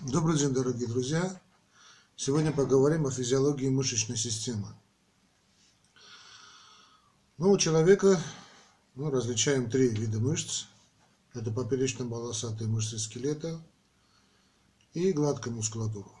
Добрый день, дорогие друзья! Сегодня поговорим о физиологии мышечной системы. Ну, у человека мы различаем три вида мышц. Это поперечно-волосатые мышцы скелета и гладкая мускулатура.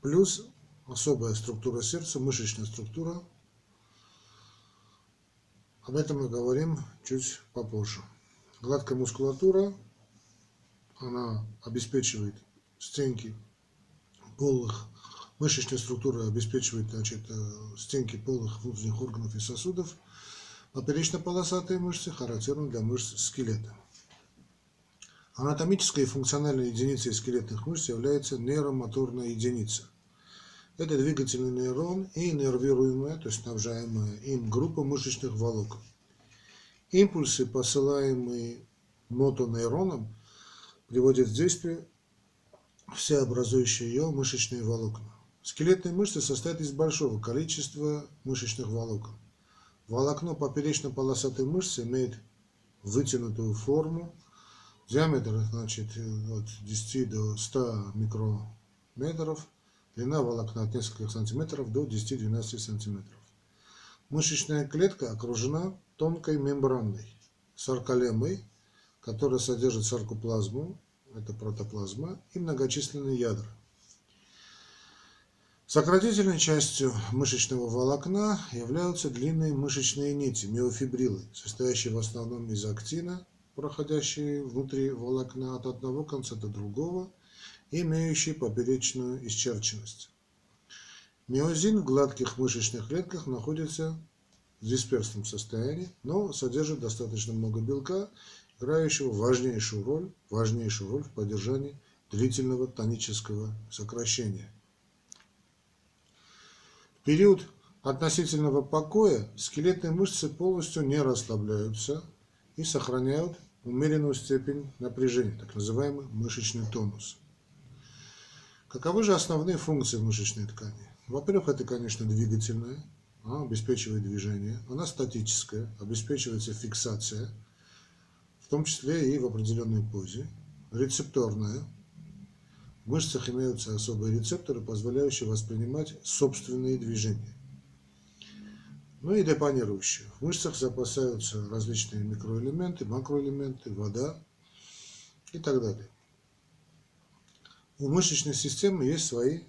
Плюс особая структура сердца, мышечная структура. Об этом мы говорим чуть попозже. Гладкая мускулатура, она обеспечивает стенки полых, мышечная структура обеспечивает значит, э, стенки полых внутренних органов и сосудов. Поперечно-полосатые мышцы характерны для мышц скелета. Анатомической и функциональной единицей скелетных мышц является нейромоторная единица. Это двигательный нейрон и нервируемая, то есть снабжаемая им группа мышечных волокон. Импульсы, посылаемые мотонейроном, приводят в действие все образующие ее мышечные волокна. Скелетные мышцы состоят из большого количества мышечных волокон. Волокно поперечно-полосатой мышцы имеет вытянутую форму, диаметр значит, от 10 до 100 микрометров, длина волокна от нескольких сантиметров до 10-12 сантиметров. Мышечная клетка окружена тонкой мембраной, сарколемой, которая содержит саркоплазму, это протоплазма, и многочисленные ядра. Сократительной частью мышечного волокна являются длинные мышечные нити, миофибрилы, состоящие в основном из актина, проходящие внутри волокна от одного конца до другого, и имеющие поперечную исчерченность. Миозин в гладких мышечных клетках находится в дисперсном состоянии, но содержит достаточно много белка играющего важнейшую роль, важнейшую роль в поддержании длительного тонического сокращения. В период относительного покоя скелетные мышцы полностью не расслабляются и сохраняют умеренную степень напряжения, так называемый мышечный тонус. Каковы же основные функции мышечной ткани? Во-первых, это, конечно, двигательная, она обеспечивает движение, она статическая, обеспечивается фиксация – том числе и в определенной позе. Рецепторная. В мышцах имеются особые рецепторы, позволяющие воспринимать собственные движения. Ну и депонирующие. В мышцах запасаются различные микроэлементы, макроэлементы, вода и так далее. У мышечной системы есть свои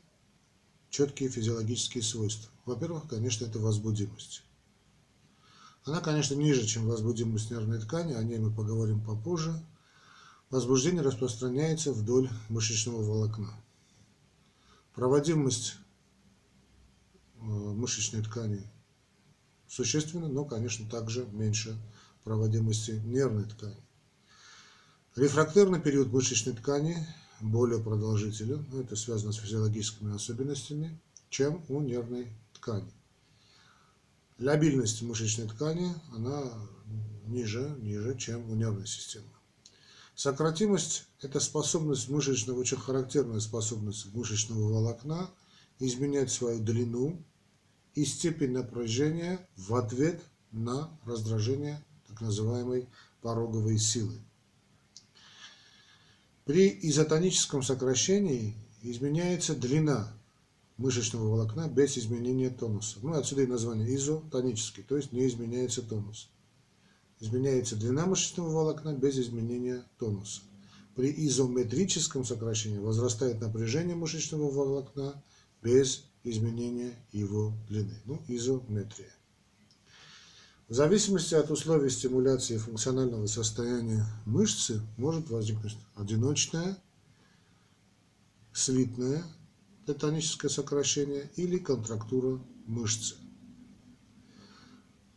четкие физиологические свойства. Во-первых, конечно, это возбудимость. Она, конечно, ниже, чем возбудимость нервной ткани, о ней мы поговорим попозже. Возбуждение распространяется вдоль мышечного волокна. Проводимость э, мышечной ткани существенна, но, конечно, также меньше проводимости нервной ткани. Рефрактерный период мышечной ткани более продолжителен, это связано с физиологическими особенностями, чем у нервной ткани. Лябильность мышечной ткани, она ниже, ниже, чем у нервной системы. Сократимость – это способность мышечного, очень характерная способность мышечного волокна изменять свою длину и степень напряжения в ответ на раздражение так называемой пороговой силы. При изотоническом сокращении изменяется длина мышечного волокна без изменения тонуса. Ну, отсюда и название изотонический, то есть не изменяется тонус. Изменяется длина мышечного волокна без изменения тонуса. При изометрическом сокращении возрастает напряжение мышечного волокна без изменения его длины. Ну, изометрия. В зависимости от условий стимуляции функционального состояния мышцы может возникнуть одиночная, слитная тоническое сокращение или контрактура мышцы.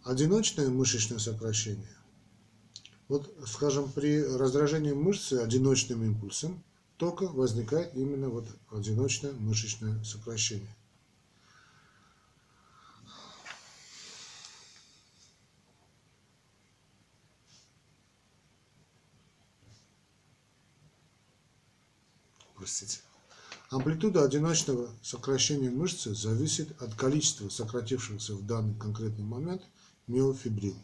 Одиночное мышечное сокращение. Вот, скажем, при раздражении мышцы одиночным импульсом только возникает именно вот одиночное мышечное сокращение. Простите. Амплитуда одиночного сокращения мышцы зависит от количества сократившихся в данный конкретный момент миофибрил.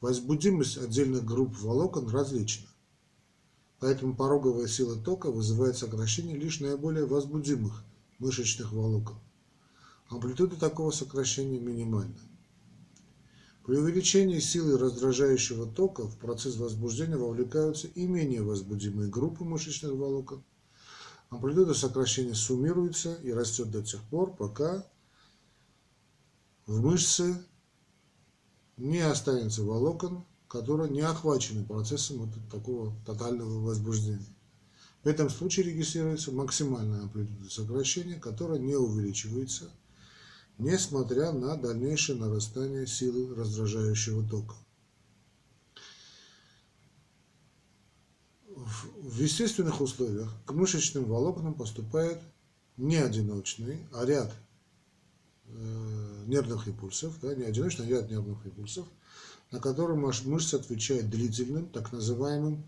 Возбудимость отдельных групп волокон различна. Поэтому пороговая сила тока вызывает сокращение лишь наиболее возбудимых мышечных волокон. Амплитуда такого сокращения минимальна. При увеличении силы раздражающего тока в процесс возбуждения вовлекаются и менее возбудимые группы мышечных волокон. Амплитуда сокращения суммируется и растет до тех пор, пока в мышце не останется волокон, которые не охвачены процессом вот такого тотального возбуждения. В этом случае регистрируется максимальная амплитуда сокращения, которая не увеличивается, несмотря на дальнейшее нарастание силы раздражающего тока. В естественных условиях к мышечным волокнам поступает не одиночный, а ряд э, нервных импульсов, да, не одиночный, а ряд нервных импульсов, на который мышца отвечает длительным, так называемым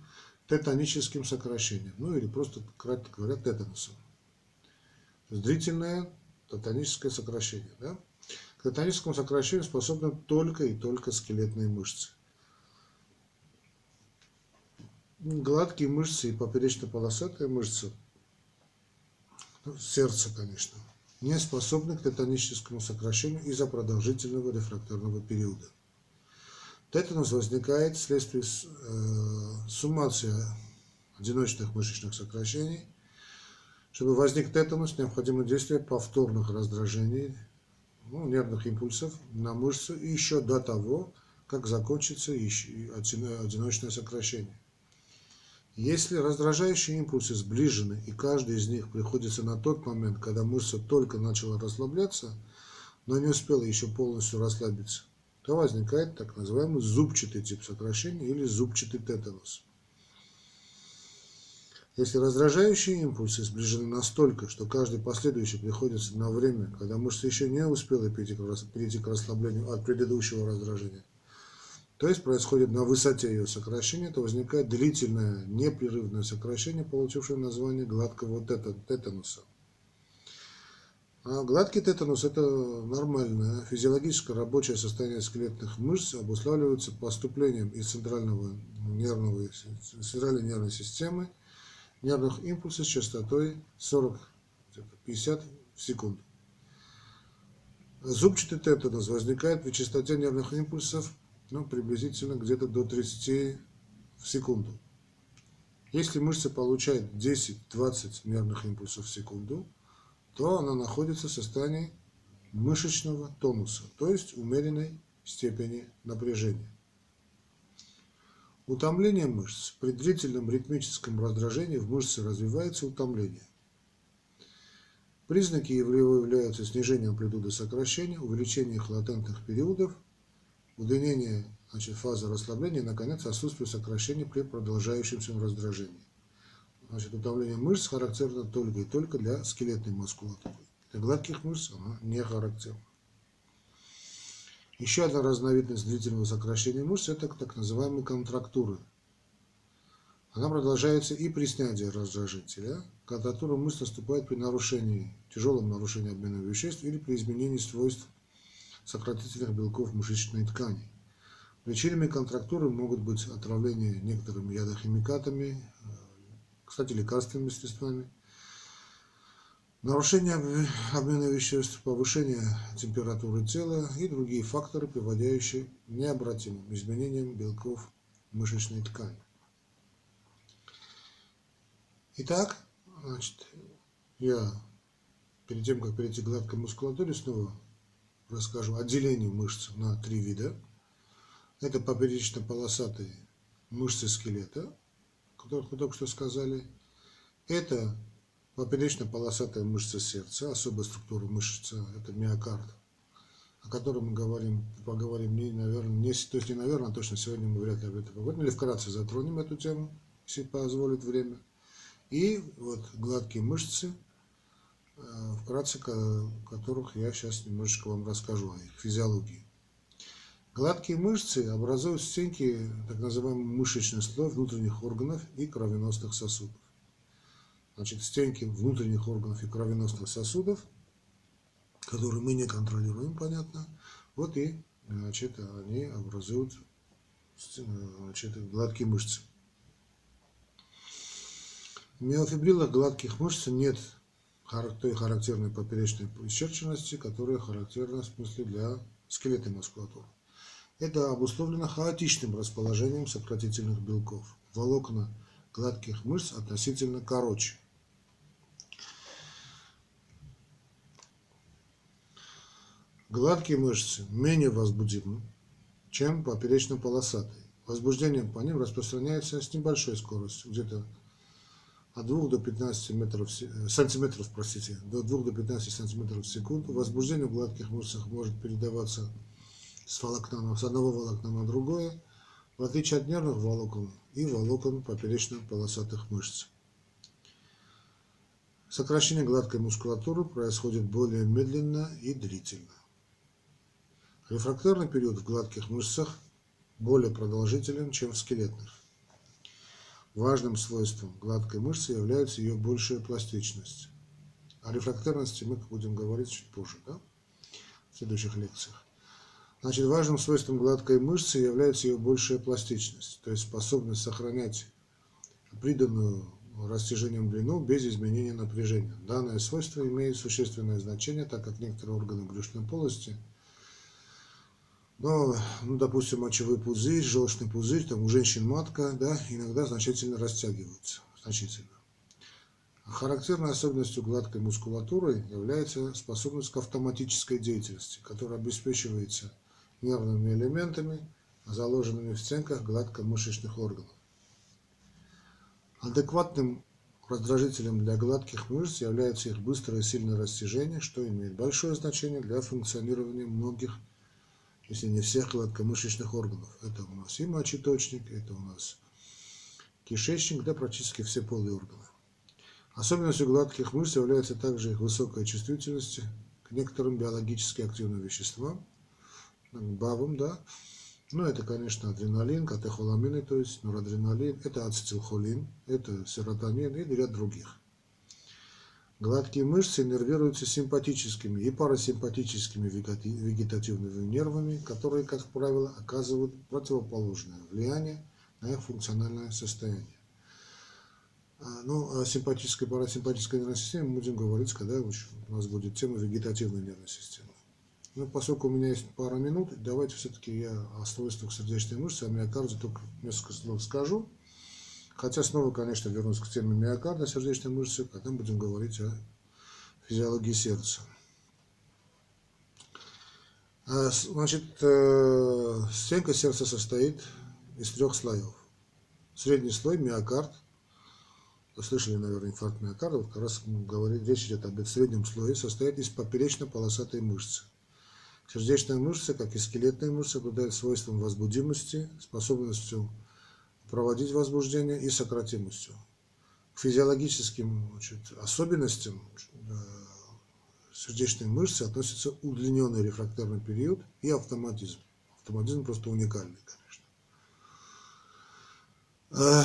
тетаническим сокращением, ну или просто, кратко говоря, тетанусом. То есть длительное тетаническое сокращение. Да? К тетаническому сокращению способны только и только скелетные мышцы. Гладкие мышцы и поперечно-полосатые мышцы, сердце, конечно, не способны к тетаническому сокращению из-за продолжительного рефракторного периода. Тетанус возникает вследствие э, суммации одиночных мышечных сокращений. Чтобы возник тетанус, необходимо действие повторных раздражений ну, нервных импульсов на мышцу еще до того, как закончится одиночное сокращение. Если раздражающие импульсы сближены, и каждый из них приходится на тот момент, когда мышца только начала расслабляться, но не успела еще полностью расслабиться, то возникает так называемый зубчатый тип сокращения или зубчатый тетанус. Если раздражающие импульсы сближены настолько, что каждый последующий приходится на время, когда мышца еще не успела перейти к расслаблению от предыдущего раздражения, то есть происходит на высоте ее сокращения, то возникает длительное непрерывное сокращение, получившее название гладкого тетануса. А гладкий тетанус – это нормальное физиологическое рабочее состояние скелетных мышц, обуславливается поступлением из центрального нервного, центральной нервной системы нервных импульсов с частотой 40-50 в секунду. Зубчатый тетанус возникает при частоте нервных импульсов ну, приблизительно где-то до 30 в секунду. Если мышца получает 10-20 нервных импульсов в секунду, то она находится в состоянии мышечного тонуса, то есть умеренной степени напряжения. Утомление мышц. При длительном ритмическом раздражении в мышце развивается утомление. Признаки являются снижение амплитуды сокращения, увеличение их латентных периодов, удлинение значит, фазы расслабления и, наконец, отсутствие сокращения при продолжающемся раздражении. Значит, утомление мышц характерно только и только для скелетной мускулатуры. Для гладких мышц оно не характерно. Еще одна разновидность длительного сокращения мышц – это так называемые контрактуры. Она продолжается и при снятии раздражителя. Контрактура мышц наступает при нарушении, тяжелом нарушении обмена веществ или при изменении свойств сократительных белков мышечной ткани. Причинами контрактуры могут быть отравление некоторыми ядохимикатами, кстати, лекарственными средствами, нарушение обмена веществ, повышение температуры тела и другие факторы, приводящие к необратимым изменениям белков мышечной ткани. Итак, значит, я перед тем, как перейти к гладкой мускулатуре, снова расскажу о делении мышц на три вида. Это поперечно-полосатые мышцы скелета, о которых мы только что сказали. Это поперечно-полосатая мышца сердца, особая структура мышцы, это миокард, о котором мы говорим, поговорим не, наверное, не, то есть не наверное, а точно сегодня мы вряд ли об этом поговорим, или вкратце затронем эту тему, если позволит время. И вот гладкие мышцы, вкратце которых я сейчас немножечко вам расскажу о их физиологии. Гладкие мышцы образуют стенки, так называемый мышечный слой внутренних органов и кровеносных сосудов. Значит, стенки внутренних органов и кровеносных сосудов, которые мы не контролируем, понятно, вот и значит, они образуют значит, гладкие мышцы. В миофибрилах гладких мышц нет той характерной поперечной исчерченности, которая характерна в смысле для скелетной мускулатуры. Это обусловлено хаотичным расположением сократительных белков. Волокна гладких мышц относительно короче. Гладкие мышцы менее возбудимы, чем поперечно-полосатые. Возбуждение по ним распространяется с небольшой скоростью, где-то от 2 до 15 метров, э, сантиметров, простите, до 2 до 15 сантиметров в секунду. Возбуждение в гладких мышцах может передаваться с, волокна, с одного волокна на другое, в отличие от нервных волокон и волокон поперечно-полосатых мышц. Сокращение гладкой мускулатуры происходит более медленно и длительно. Рефракторный период в гладких мышцах более продолжителен, чем в скелетных. Важным свойством гладкой мышцы является ее большая пластичность. О рефрактерности мы будем говорить чуть позже, да? в следующих лекциях. Значит, важным свойством гладкой мышцы является ее большая пластичность, то есть способность сохранять приданную растяжением длину без изменения напряжения. Данное свойство имеет существенное значение, так как некоторые органы брюшной полости – но, ну, допустим, мочевой пузырь, желчный пузырь, там у женщин матка, да, иногда значительно растягиваются, значительно. Характерной особенностью гладкой мускулатуры является способность к автоматической деятельности, которая обеспечивается нервными элементами, заложенными в стенках гладкомышечных органов. Адекватным раздражителем для гладких мышц является их быстрое и сильное растяжение, что имеет большое значение для функционирования многих если не всех гладкомышечных органов. Это у нас и мочеточник, это у нас кишечник, да практически все полые органы. Особенностью гладких мышц является также их высокая чувствительность к некоторым биологически активным веществам, к БАВам, да. Ну, это, конечно, адреналин, катехоламины, то есть норадреналин, это ацетилхолин, это серотонин и ряд других. Гладкие мышцы иннервируются симпатическими и парасимпатическими вегетативными нервами, которые, как правило, оказывают противоположное влияние на их функциональное состояние. А, ну, о симпатической и парасимпатической нервной системе мы будем говорить, когда у нас будет тема вегетативной нервной системы. Ну, поскольку у меня есть пара минут, давайте все-таки я о свойствах сердечной мышцы, о миокарде только несколько слов скажу. Хотя снова, конечно, вернусь к теме миокарда, сердечной мышцы, потом будем говорить о физиологии сердца. А, значит, э, стенка сердца состоит из трех слоев. Средний слой – миокард. Вы слышали, наверное, инфаркт миокарда. Вот как раз говорит, речь идет об этом среднем слое, состоит из поперечно-полосатой мышцы. Сердечная мышца, как и скелетная мышца, обладает свойством возбудимости, способностью проводить возбуждение и сократимостью. К физиологическим значит, особенностям э, сердечной мышцы относится удлиненный рефракторный период и автоматизм. Автоматизм просто уникальный, конечно. Э,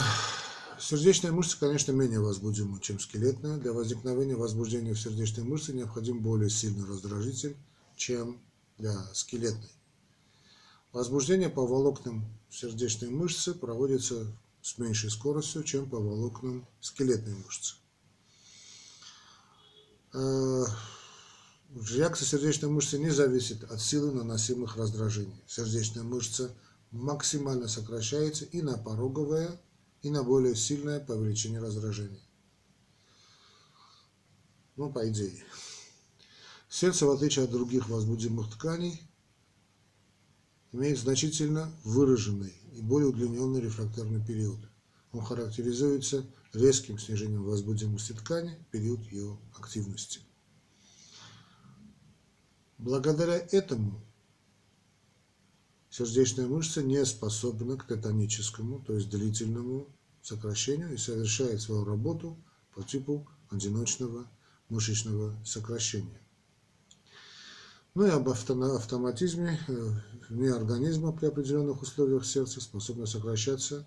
сердечная мышца, конечно, менее возбудима, чем скелетная. Для возникновения возбуждения в сердечной мышце необходим более сильный раздражитель, чем для скелетной. Возбуждение по волокнам сердечной мышцы проводится с меньшей скоростью, чем по волокнам скелетной мышцы. Э, реакция сердечной мышцы не зависит от силы наносимых раздражений. Сердечная мышца максимально сокращается и на пороговое, и на более сильное повеличение раздражения. Ну, по идее. Сердце, в отличие от других возбудимых тканей, имеет значительно выраженный и более удлиненный рефракторный период. Он характеризуется резким снижением возбудимости ткани в период ее активности. Благодаря этому сердечная мышца не способна к тетаническому, то есть длительному сокращению и совершает свою работу по типу одиночного мышечного сокращения. Ну и об автоматизме э, вне организма при определенных условиях сердца способно сокращаться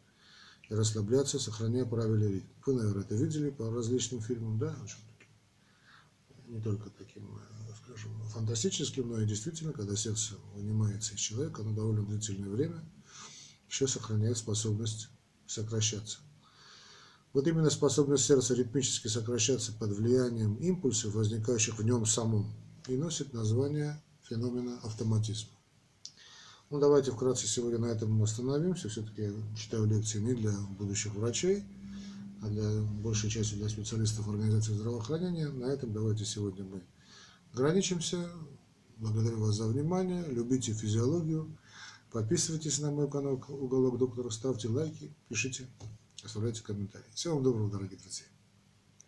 и расслабляться, сохраняя правильный ритм. Вы, наверное, это видели по различным фильмам, да? Не только таким, э, скажем, фантастическим, но и действительно, когда сердце вынимается из человека, оно довольно длительное время еще сохраняет способность сокращаться. Вот именно способность сердца ритмически сокращаться под влиянием импульсов, возникающих в нем самом, и носит название феномена автоматизма. Ну, давайте вкратце сегодня на этом остановимся. Все-таки я читаю лекции не для будущих врачей, а для большей части для специалистов организации здравоохранения. На этом давайте сегодня мы ограничимся. Благодарю вас за внимание. Любите физиологию. Подписывайтесь на мой канал «Уголок доктора», ставьте лайки, пишите, оставляйте комментарии. Всего вам доброго, дорогие друзья.